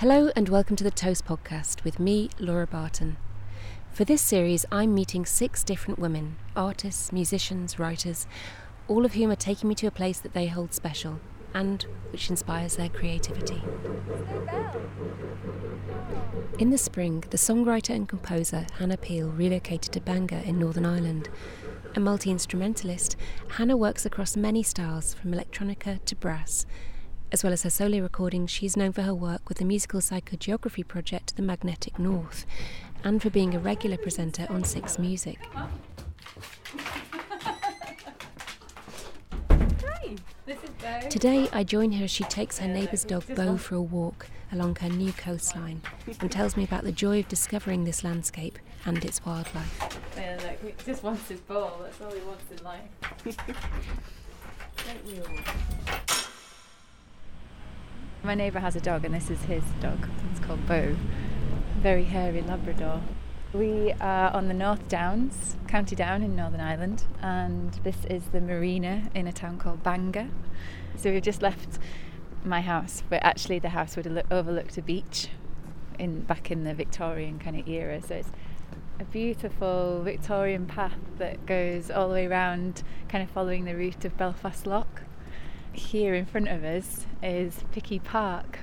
Hello and welcome to the Toast Podcast with me, Laura Barton. For this series, I'm meeting six different women artists, musicians, writers all of whom are taking me to a place that they hold special and which inspires their creativity. In the spring, the songwriter and composer Hannah Peel relocated to Bangor in Northern Ireland. A multi instrumentalist, Hannah works across many styles from electronica to brass as well as her solo recordings, she's known for her work with the musical psychogeography project The Magnetic North and for being a regular presenter on Six Music. Today, I join her as she takes her neighbour's dog Bo for a walk along her new coastline and tells me about the joy of discovering this landscape and its wildlife. Yeah, like, he just wants his ball, that's all he wants in life. Don't we all? My neighbour has a dog, and this is his dog. It's called Bo. Very hairy Labrador. We are on the North Downs, County Down in Northern Ireland, and this is the marina in a town called Bangor. So we've just left my house, but actually the house would overlooked a beach in back in the Victorian kind of era. So it's a beautiful Victorian path that goes all the way around, kind of following the route of Belfast Lough here in front of us is Pickie Park,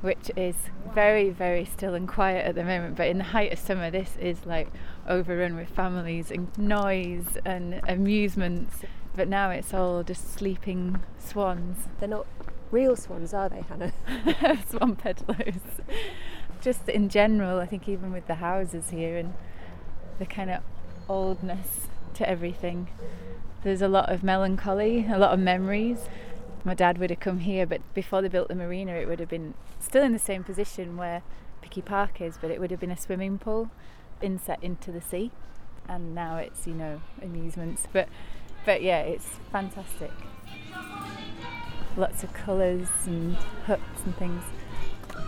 which is very, very still and quiet at the moment. But in the height of summer, this is like overrun with families and noise and amusements. But now it's all just sleeping swans. They're not real swans, are they, Hannah? Swan peddlers. Just in general, I think even with the houses here and the kind of oldness to everything, there's a lot of melancholy, a lot of memories my dad would have come here, but before they built the marina, it would have been still in the same position where Pickie Park is, but it would have been a swimming pool inset into the sea, and now it's you know amusements. But but yeah, it's fantastic. Lots of colours and huts and things.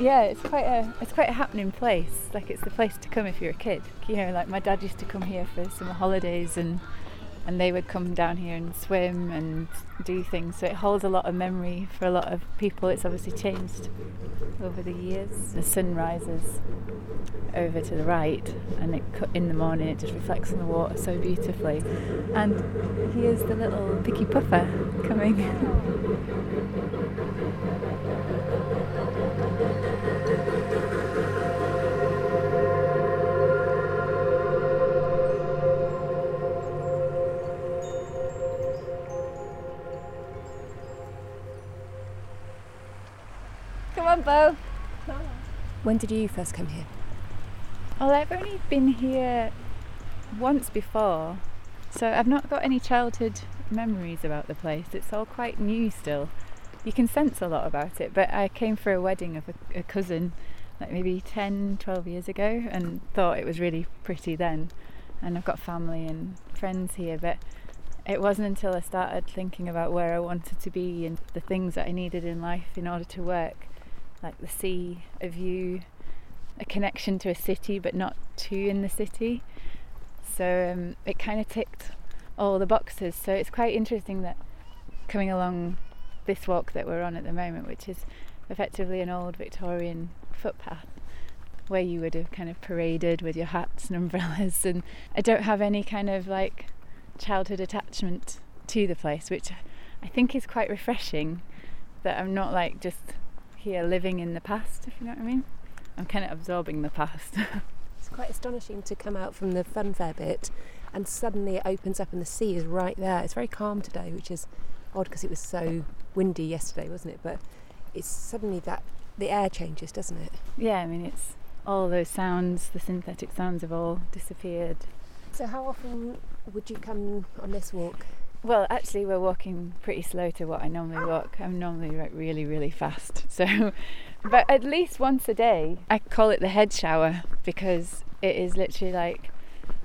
Yeah, it's quite a it's quite a happening place. Like it's the place to come if you're a kid. You know, like my dad used to come here for summer holidays and and they would come down here and swim and do things. So it holds a lot of memory for a lot of people. It's obviously changed over the years. The sun rises over to the right, and it in the morning it just reflects on the water so beautifully. And here's the little Pickie Puffer coming. Bo. When did you first come here? Well, I've only been here once before, so I've not got any childhood memories about the place. It's all quite new still. You can sense a lot about it, but I came for a wedding of a, a cousin like maybe 10, 12 years ago and thought it was really pretty then. And I've got family and friends here, but it wasn't until I started thinking about where I wanted to be and the things that I needed in life in order to work like the sea, a view, a connection to a city, but not too in the city. So um, it kind of ticked all the boxes. So it's quite interesting that coming along this walk that we're on at the moment, which is effectively an old Victorian footpath where you would have kind of paraded with your hats and umbrellas and I don't have any kind of like childhood attachment to the place which I think is quite refreshing that I'm not like just here living in the past, if you know what I mean. I'm kind of absorbing the past. it's quite astonishing to come out from the funfair bit and suddenly it opens up and the sea is right there. It's very calm today, which is odd because it was so windy yesterday, wasn't it? But it's suddenly that the air changes, doesn't it? Yeah, I mean, it's all those sounds, the synthetic sounds have all disappeared. So, how often would you come on this walk? Well, actually, we're walking pretty slow to what I normally walk. I'm normally like really, really fast. So, but at least once a day, I call it the head shower because it is literally like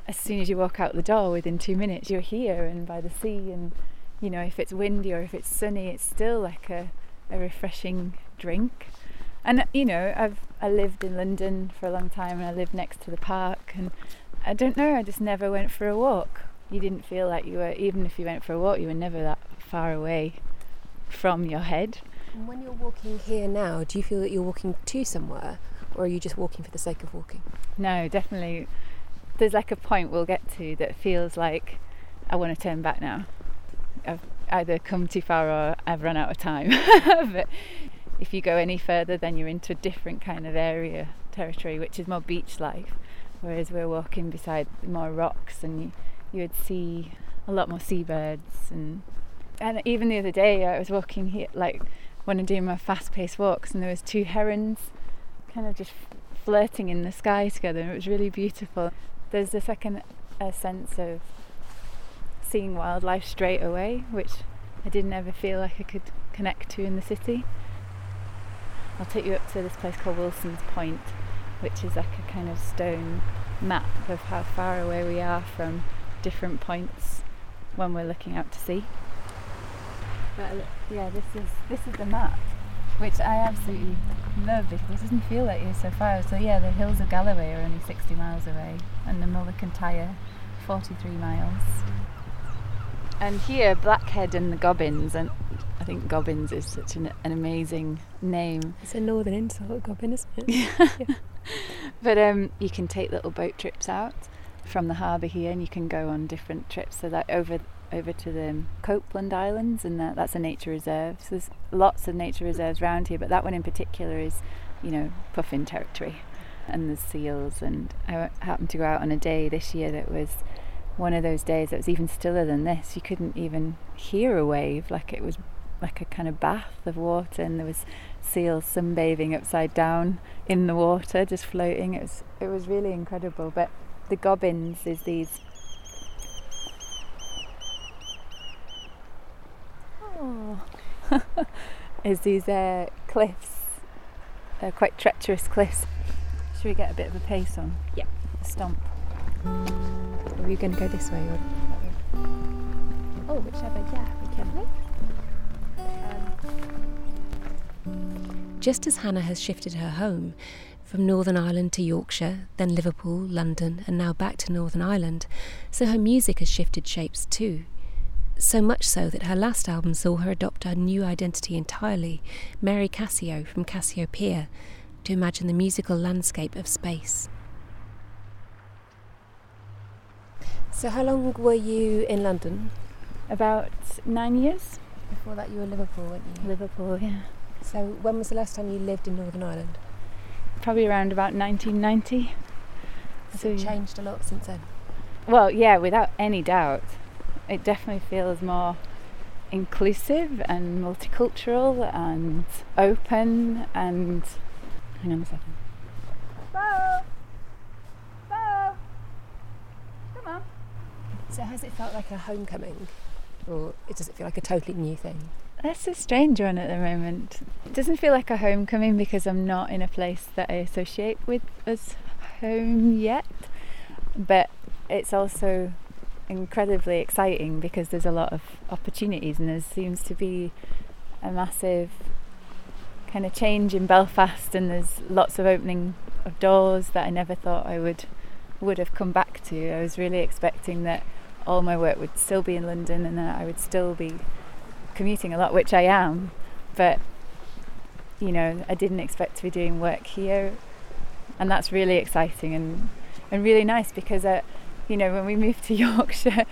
as soon as you walk out the door, within two minutes, you're here and by the sea. And you know, if it's windy or if it's sunny, it's still like a, a refreshing drink. And you know, I've I lived in London for a long time and I lived next to the park and I don't know, I just never went for a walk you didn't feel like you were even if you went for a walk you were never that far away from your head And when you're walking here now, do you feel that you're walking to somewhere or are you just walking for the sake of walking? No, definitely. There's like a point we'll get to that feels like I want to turn back now. I've either come too far or I've run out of time. but if you go any further, then you're into a different kind of area, territory, which is more beach life. Whereas we're walking beside more rocks, and you, you would see a lot more seabirds. And and even the other day, I was walking here, like when I'm doing my fast-paced walks, and there was two herons, kind of just flirting in the sky together. It was really beautiful. There's a second a sense of seeing wildlife straight away, which I didn't ever feel like I could connect to in the city. I'll take you up to this place called Wilson's Point, which is like a kind of stone map of how far away we are from different points when we're looking out to sea. But yeah, this is this is the map, which I absolutely love because it doesn't feel like you're so far. So yeah, the hills of Galloway are only 60 miles away, and the Mull of 43 miles. And here, Blackhead and the Gobbins, and I think Gobbins is such an, an amazing name. It's a northern insult, Gobbin, isn't it? Yeah. but um, you can take little boat trips out from the harbour here, and you can go on different trips. So that over over to the Copeland Islands, and that, that's a nature reserve. So there's lots of nature reserves around here, but that one in particular is, you know, puffin territory, and the seals. And I happened to go out on a day this year that was one of those days that was even stiller than this. You couldn't even hear a wave, like it was like a kind of bath of water, and there was seals sunbathing upside down in the water, just floating. It was it was really incredible. But the gobbins is these. Oh. is these uh, cliffs, uh, quite treacherous cliffs. Should we get a bit of a pace on? Yeah. A stomp. Are you going to go this way or that way? Oh, whichever, yeah, we can. Just as Hannah has shifted her home from Northern Ireland to Yorkshire, then Liverpool, London, and now back to Northern Ireland, so her music has shifted shapes too. So much so that her last album saw her adopt a new identity entirely, Mary Casio from Cassiopeia, to imagine the musical landscape of space. So, how long were you in London? About nine years. Before that, you were in Liverpool, weren't you? Liverpool, yeah. So, when was the last time you lived in Northern Ireland? Probably around about 1990. Has So, it changed a lot since then? Well, yeah, without any doubt. It definitely feels more inclusive and multicultural and open and. Hang on a second. Bo! Bo! Come on. So, has it felt like a homecoming? Or does it feel like a totally new thing? That's a strange one at the moment. It doesn't feel like a homecoming because I'm not in a place that I associate with as home yet. But it's also incredibly exciting because there's a lot of opportunities and there seems to be a massive kind of change in Belfast and there's lots of opening of doors that I never thought I would would have come back to. I was really expecting that all my work would still be in London and that I would still be commuting a lot, which I am, but you know, I didn't expect to be doing work here, and that's really exciting and and really nice because, uh, you know, when we moved to Yorkshire,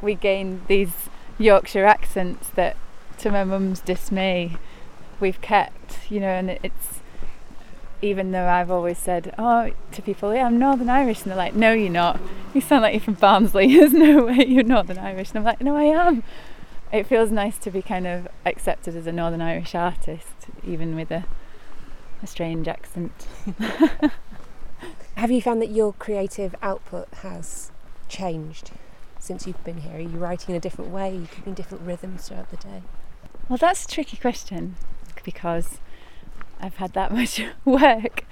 we gained these Yorkshire accents that, to my mum's dismay, we've kept, you know, and it's even though I've always said, oh, to people, yeah, I'm Northern Irish, and they're like, no, you're not. You sound like you're from Barnsley. There's no way you're Northern Irish. And I'm like, no, I am. It feels nice to be kind of accepted as a Northern Irish artist, even with a, a strange accent. Have you found that your creative output has changed since you've been here? Are you writing in a different way? Are you keeping different rhythms throughout the day? Well, that's a tricky question because I've had that much work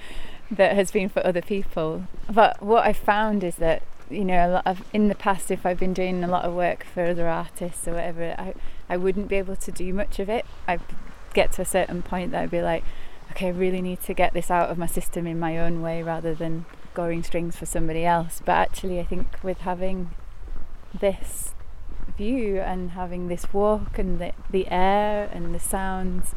that has been for other people. But what I've found is that, you know, a lot of in the past, if I've been doing a lot of work for other artists or whatever, I, I wouldn't be able to do much of it. I'd get to a certain point that I'd be like, okay, I really need to get this out of my system in my own way rather than scoring strings for somebody else. But actually, I think with having this view and having this walk and the, the air and the sounds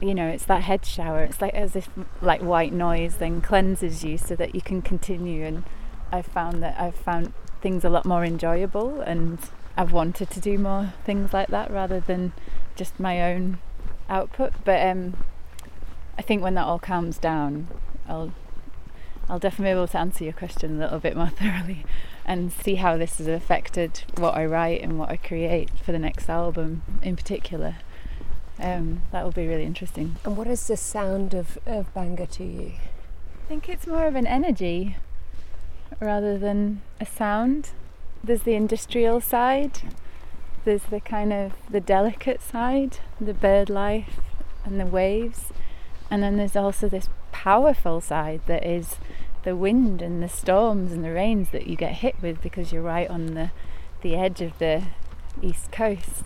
you know, it's that head shower. It's like as if like white noise then cleanses you so that you can continue. And I've found that I've found things a lot more enjoyable and I've wanted to do more things like that rather than just my own output. But um, I think when that all calms down, I'll I'll definitely be able to answer your question a little bit more thoroughly and see how this has affected what I write and what I create for the next album in particular. Um, that will be really interesting. And what is the sound of, of Bangor to you? I think it's more of an energy rather than a sound. There's the industrial side, there's the kind of the delicate side, the bird life and the waves, and then there's also this powerful side that is the wind and the storms and the rains that you get hit with because you're right on the the edge of the east coast.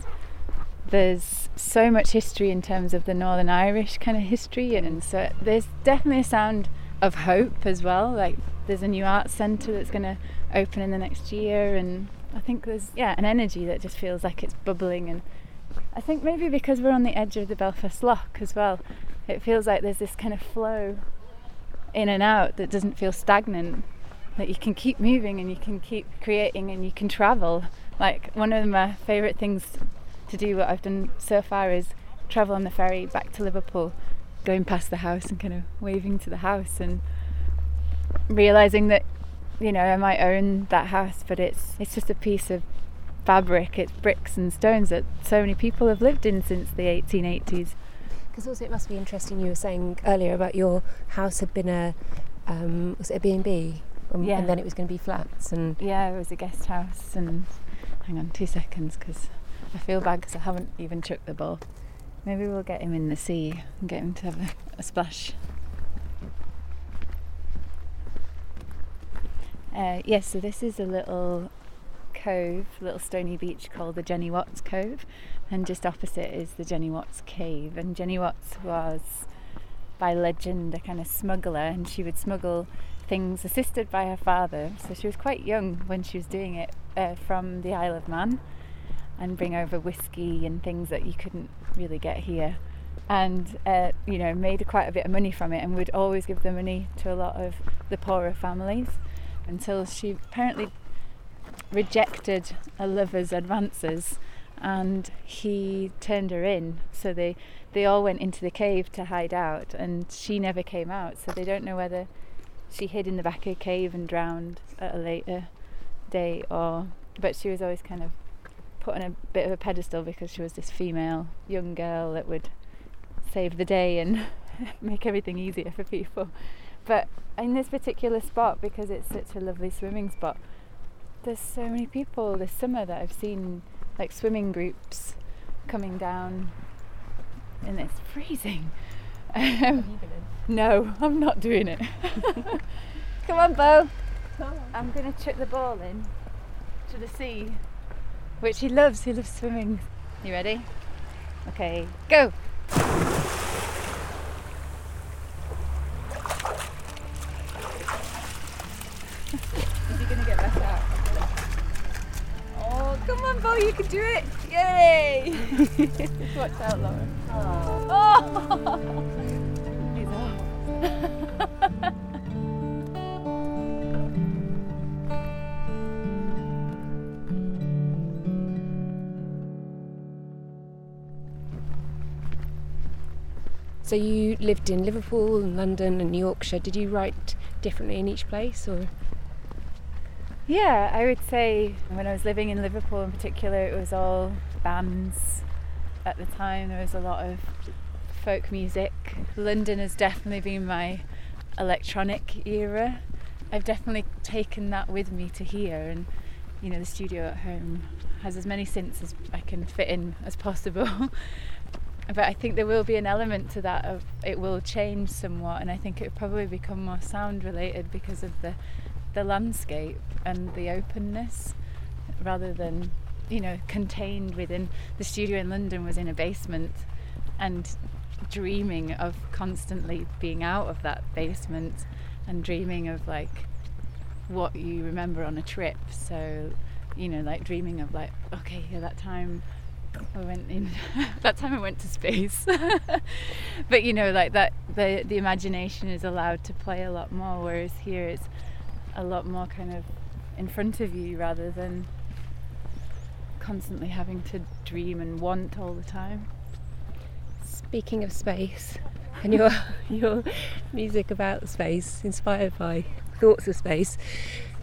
There's so much history in terms of the Northern Irish kind of history, and so there's definitely a sound of hope as well. Like there's a new arts centre that's going to open in the next year, and I think there's yeah an energy that just feels like it's bubbling, and I think maybe because we're on the edge of the Belfast Lough as well, it feels like there's this kind of flow in and out that doesn't feel stagnant that you can keep moving and you can keep creating and you can travel. Like one of my favorite things to do what I've done so far is travel on the ferry back to Liverpool going past the house and kind of waving to the house and realizing that you know I might own that house but it's it's just a piece of fabric it's bricks and stones that so many people have lived in since the 1880s because also it must be interesting. You were saying earlier about your house had been a um, was it a B and B, um, Yeah. and then it was going to be flats, and Yeah, it was a guest house, and hang on two seconds because I feel bad because I haven't even chucked the ball. Maybe we'll get him in the sea and get him to have a, a splash. Uh, yes, so this is a little cove, little stony beach called the Jenny Watts Cove, and just opposite is the Jenny Watts Cave. And Jenny Watts was, by legend, a kind of smuggler, and she would smuggle things assisted by her father. So she was quite young when she was doing it uh, from the Isle of Man and bring over whiskey and things that you couldn't really get here. And uh, you know, made quite a bit of money from it, and would always give the money to a lot of the poorer families until she apparently rejected a lover's advances and he turned her in. So they they all went into the cave to hide out and she never came out. So they don't know whether she hid in the back of a cave and drowned at a later day or but she was always kind of put on a bit of a pedestal because she was this female young girl that would save the day and make everything easier for people but in this particular spot because it's such a lovely swimming spot there's so many people this summer that I've seen like swimming groups coming down and it's freezing. Um, no, I'm not doing it. Come on, Bo. I'm going to chuck the ball in to the sea, which he loves. He loves swimming. You ready? Okay, go. Is he going to get back out? Oh, come on, Bo, you can do it! Yay! Watch out, Lauren. Oh! He's off. so you lived in Liverpool and London and Yorkshire. Did you write differently in each place, or Yeah, I would say when I was living in Liverpool in particular, it was all bands. At the time, there was a lot of folk music. London has definitely been my electronic era. I've definitely taken that with me to here, and you know, the studio at home has as many synths as I can fit in as possible. but I think there will be an element to that of it will change somewhat, and I think it will probably become more sound related because of the the landscape and the openness rather than you know contained within the studio in London was in a basement and dreaming of constantly being out of that basement and dreaming of like what you remember on a trip so you know like dreaming of like okay yeah that time I went in that time I went to space. but you know, like that the the imagination is allowed to play a lot more, whereas here it's a lot more kind of in front of you rather than constantly having to dream and want all the time. Speaking of space, and your your music about space, inspired by thoughts of space,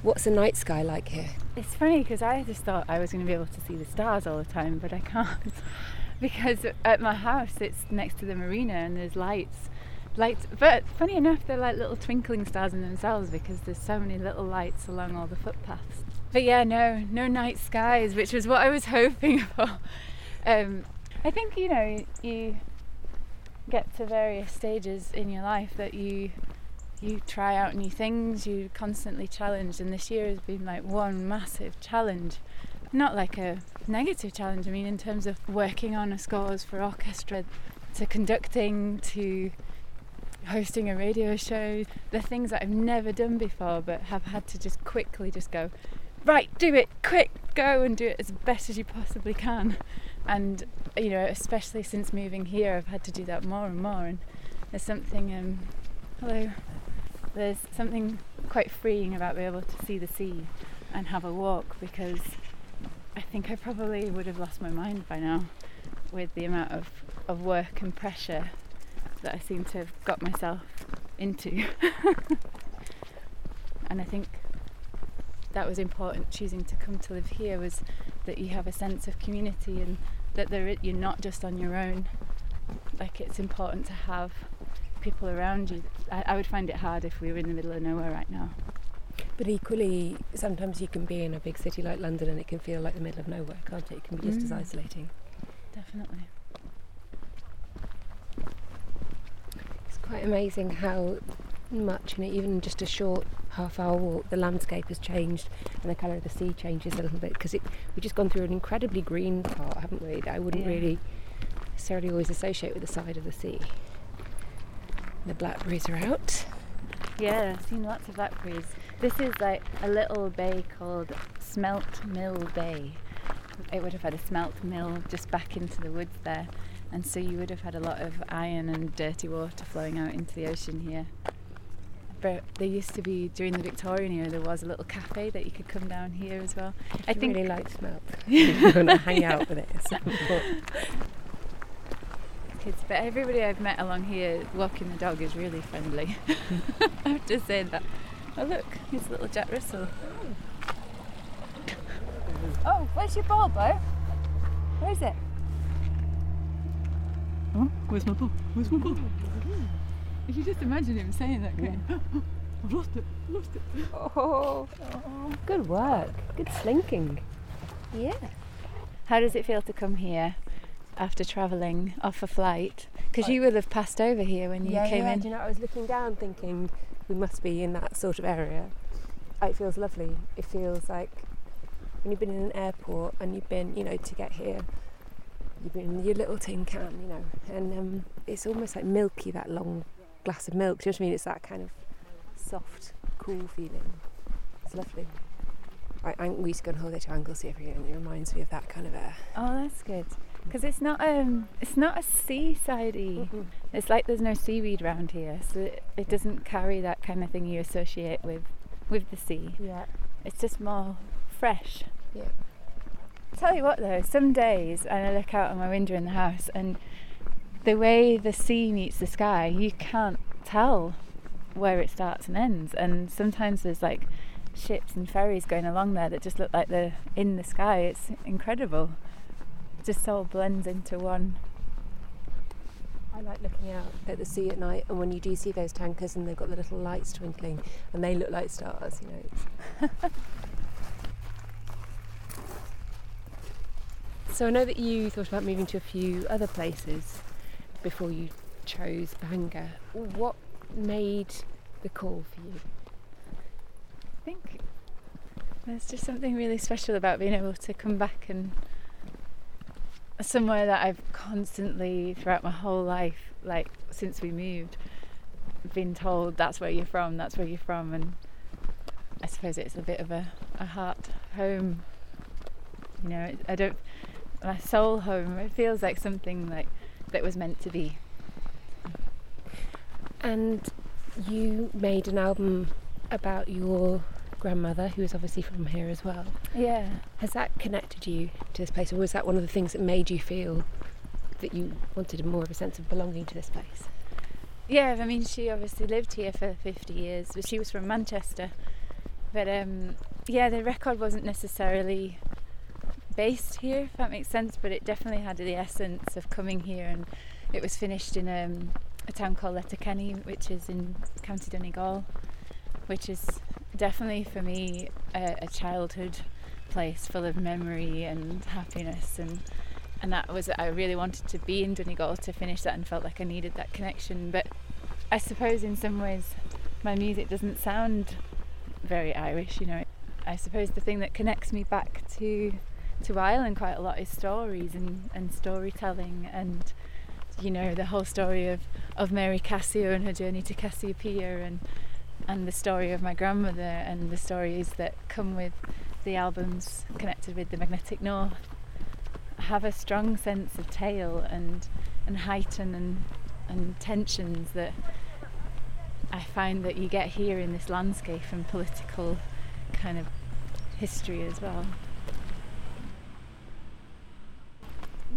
what's the night sky like here? It's funny because I just thought I was going to be able to see the stars all the time, but I can't because at my house it's next to the marina and there's lights. Lights, but funny enough, they're like little twinkling stars in themselves because there's so many little lights along all the footpaths. But yeah, no, no night skies, which was what I was hoping for. Um, I think you know you get to various stages in your life that you you try out new things, you constantly challenge, and this year has been like one massive challenge. Not like a negative challenge, I mean, in terms of working on a scores for orchestra, to conducting, to hosting a radio show, the things that I've never done before, but have had to just quickly just go, right, do it, quick, go and do it as best as you possibly can. And, you know, especially since moving here, I've had to do that more and more. And there's something, um, hello, there's something quite freeing about being able to see the sea and have a walk because I think I probably would have lost my mind by now with the amount of, of work and pressure that I seem to have got myself into. and I think that was important choosing to come to live here was that you have a sense of community and that there, you're not just on your own. Like it's important to have people around you. I, I would find it hard if we were in the middle of nowhere right now. But equally, sometimes you can be in a big city like London and it can feel like the middle of nowhere, can't it? It can be just mm. as isolating. Definitely. It's quite amazing how much, you know, even just a short half hour walk, the landscape has changed and the colour of the sea changes a little bit because we've just gone through an incredibly green part, haven't we? That I wouldn't yeah. really necessarily always associate with the side of the sea. The blackberries are out. Yeah, I've seen lots of blackberries. This is like a little bay called Smelt Mill Bay. It would have had a smelt mill just back into the woods there, and so you would have had a lot of iron and dirty water flowing out into the ocean here. But there used to be during the Victorian era there was a little cafe that you could come down here as well. I, I think really like smelt. you want to hang out with it. kids, but everybody I've met along here walking the dog is really friendly. I have to say that. Oh look, here's little Jack Russell. Oh. oh, where's your ball, Bo? Where is it? Oh, where's my ball? Where's my ball? Mm-hmm. If you just imagine him saying that, yeah. I've lost it, I've lost it. Oh, oh, good work, good slinking. Yeah. How does it feel to come here after travelling off a flight? Because you would have passed over here when you yeah, came yeah. in. Do you know, I was looking down thinking we must be in that sort of area. It feels lovely. It feels like when you've been in an airport and you've been, you know, to get here, you've been in your little tin can, you know, and um, it's almost like milky, that long glass of milk. Do you know what I mean? It's that kind of soft, cool feeling. It's lovely. I, we used to go on holiday to Anglesey every year, and it reminds me of that kind of air. Oh, that's good because it's not um it's not a seasidey. Mm-hmm. It's like there's no seaweed around here, so it, it doesn't carry that kind of thing you associate with with the sea. Yeah, it's just more fresh. Yeah. Tell you what though, some days and I look out on my window in the house and the way the sea meets the sky, you can't tell where it starts and ends. And sometimes there's like ships and ferries going along there that just look like they're in the sky. It's incredible It just all blends into one. I like looking out at the sea at night, and when you do see those tankers and they've got the little lights twinkling, and they look like stars, you know. so I know that you thought about moving to a few other places before you chose Bangor. What made the call for you? I think there's just something really special about being able to come back and somewhere that I've constantly throughout my whole life, like since we moved, been told that's where you're from, that's where you're from, and I suppose it's a bit of a, a heart home. You know, I don't. my soul home. It feels like something like that was meant to be. And you made an album about your grandmother, who is obviously from here as well. Yeah. Has that connected you to this place, or was that one of the things that made you feel that you wanted more of a sense of belonging to this place? Yeah, I mean, she obviously lived here for 50 years, but she was from Manchester. But um, yeah, the record wasn't necessarily based here, if that makes sense, but it definitely had the essence of coming here. And it was finished in um, a town called Letterkenny, which is in County Donegal, which is definitely for me a, a childhood place full of memory and happiness and and that was I really wanted to be in Donegal to finish that and felt like I needed that connection but I suppose in some ways my music doesn't sound very Irish you know I suppose the thing that connects me back to to Ireland quite a lot is stories and, and storytelling and you know the whole story of, of Mary Casio and her journey to Cassiopeia and and the story of my grandmother and the stories that come with the albums connected with the magnetic north have a strong sense of tale and and heighten and and tensions that I find that you get here in this landscape and political kind of history as well.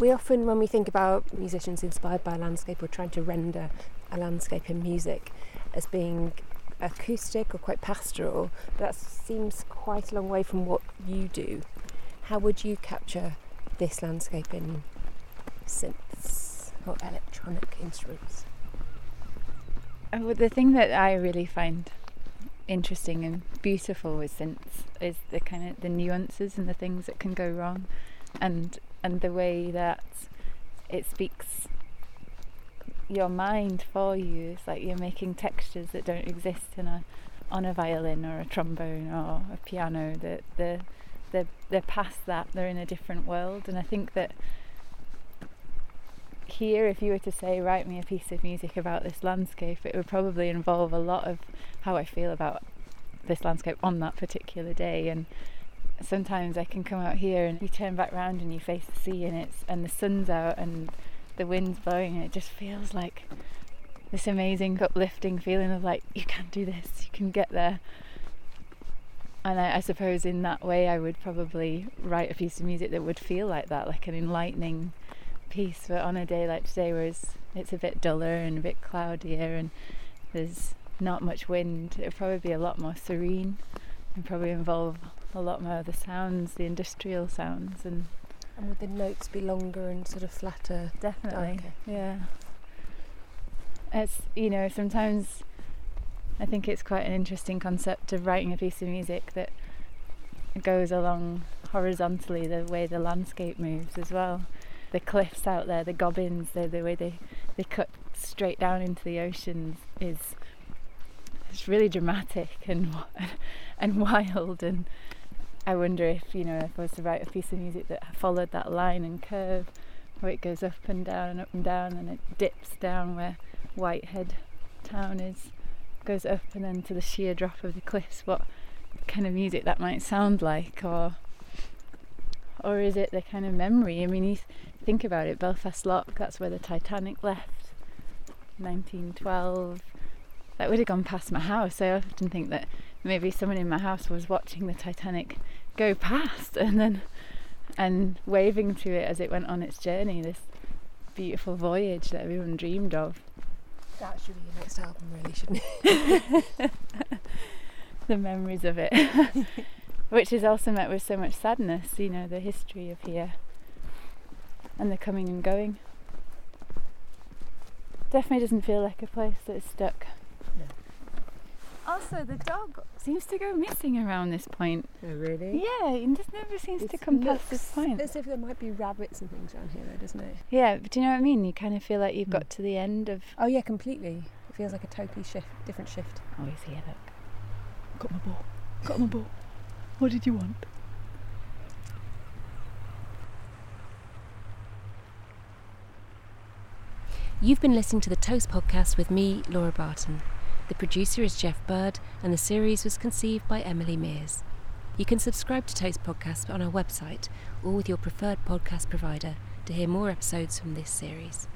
We often, when we think about musicians inspired by a landscape or trying to render a landscape in music, as being acoustic or quite pastoral, that seems quite a long way from what you do. How would you capture this landscape in synths or electronic instruments? Uh, the thing that I really find interesting and beautiful with synths is the kind of the nuances and the things that can go wrong, and and the way that it speaks your mind for you. It's like you're making textures that don't exist in a on a violin or a trombone or a piano. That the they're, they're past that. They're in a different world, and I think that here, if you were to say, write me a piece of music about this landscape, it would probably involve a lot of how I feel about this landscape on that particular day. And sometimes I can come out here and you turn back round and you face the sea and it's and the sun's out and the wind's blowing and it just feels like this amazing uplifting feeling of like you can do this, you can get there. And I, I suppose in that way I would probably write a piece of music that would feel like that, like an enlightening piece. But on a day like today, where it's, it's a bit duller and a bit cloudier and there's not much wind, it would probably be a lot more serene and probably involve a lot more of the sounds, the industrial sounds, and And would the notes be longer and sort of flatter? definitely, yeah. It's you know sometimes I think it's quite an interesting concept of writing a piece of music that goes along horizontally the way the landscape moves as well. The cliffs out there, the gobbins, the, the way they, they cut straight down into the oceans is it's really dramatic and and wild and I wonder if you know if I was to write a piece of music that followed that line and curve where it goes up and down and up and down and it dips down where Whitehead town is goes up and then to the sheer drop of the cliffs what kind of music that might sound like or or is it the kind of memory? I mean you th- think about it Belfast Lough that's where the Titanic left 1912 that would have gone past my house. I often think that maybe someone in my house was watching the Titanic go past and then and waving to it as it went on its journey this beautiful voyage that everyone dreamed of That should be your next album, really, shouldn't it? the memories of it which is also met with so much sadness you know the history of here and the coming and going definitely doesn't feel like a place that's stuck. Also the dog seems to go missing around this point Oh, really? yeah it just never seems to come past this point As if there might be rabbits and things around here, though, doesn't it? yeah but do you know what i mean you kind of feel like you've Hmm. got to the end of Oh, yeah, completely. It feels like a totally shift, different shift. oh he's here look Got my ball. Got my ball. What did you want? You've been listening to the Toast podcast with me, Laura Barton. The producer is Jeff Bird, and the series was conceived by Emily Mears. You can subscribe to Toast Podcast on our website or with your preferred podcast provider to hear more episodes from this series.